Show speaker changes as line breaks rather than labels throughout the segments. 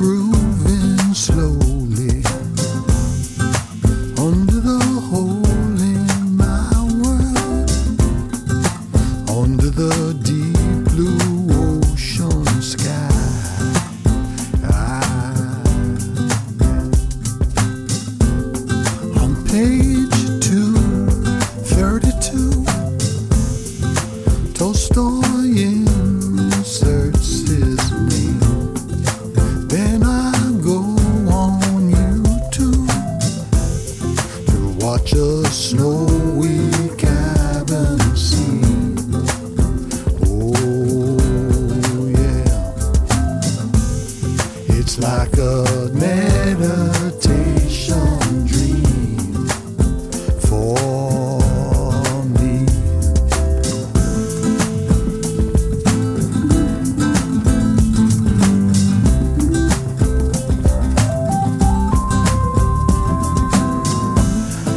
grooving slowly under the hole in my world, under the deep blue ocean sky. On page 232, Tolstoy in like a meditation dream for me.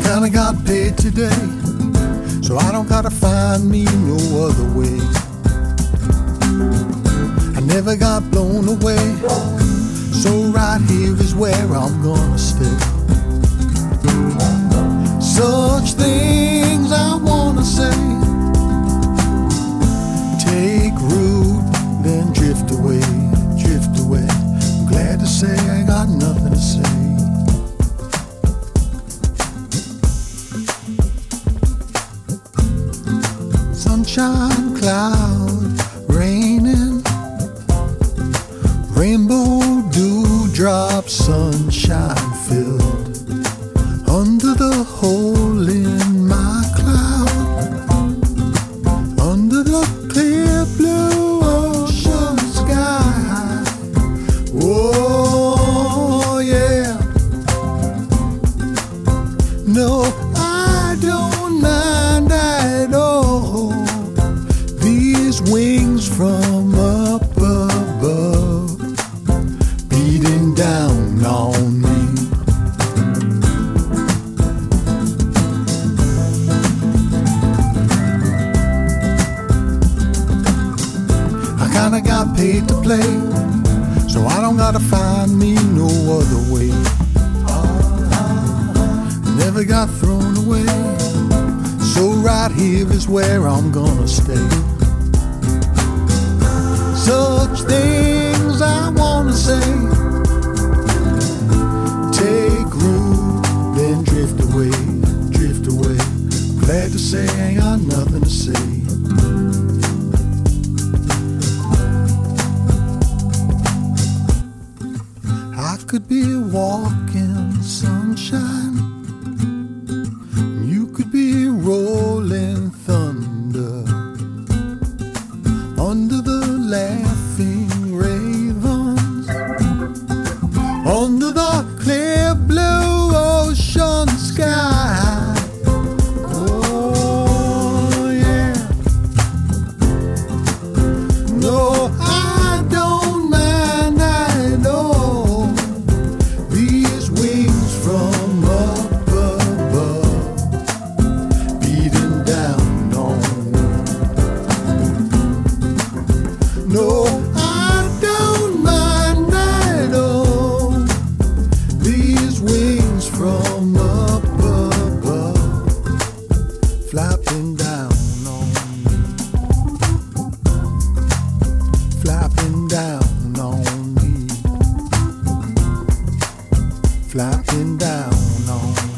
Kinda got paid today, so I don't gotta find me no other way. I never got blown away, so right here is where I'm gonna stay. Such things I wanna say, take root, then drift away, drift away. I'm glad to say I got nothing to say. sunshine cloud raining rainbow dewdrop sunshine filled under the hole down on me. I kinda got paid to play, so I don't gotta find me no other way never got thrown away. So right here is where I'm gonna stay. Such things away, drift away. Glad to say I ain't got nothing to say. I could be walking sunshine. You could be rolling thunder under the laughing ravens, under the clear down on me. Flapping down on me.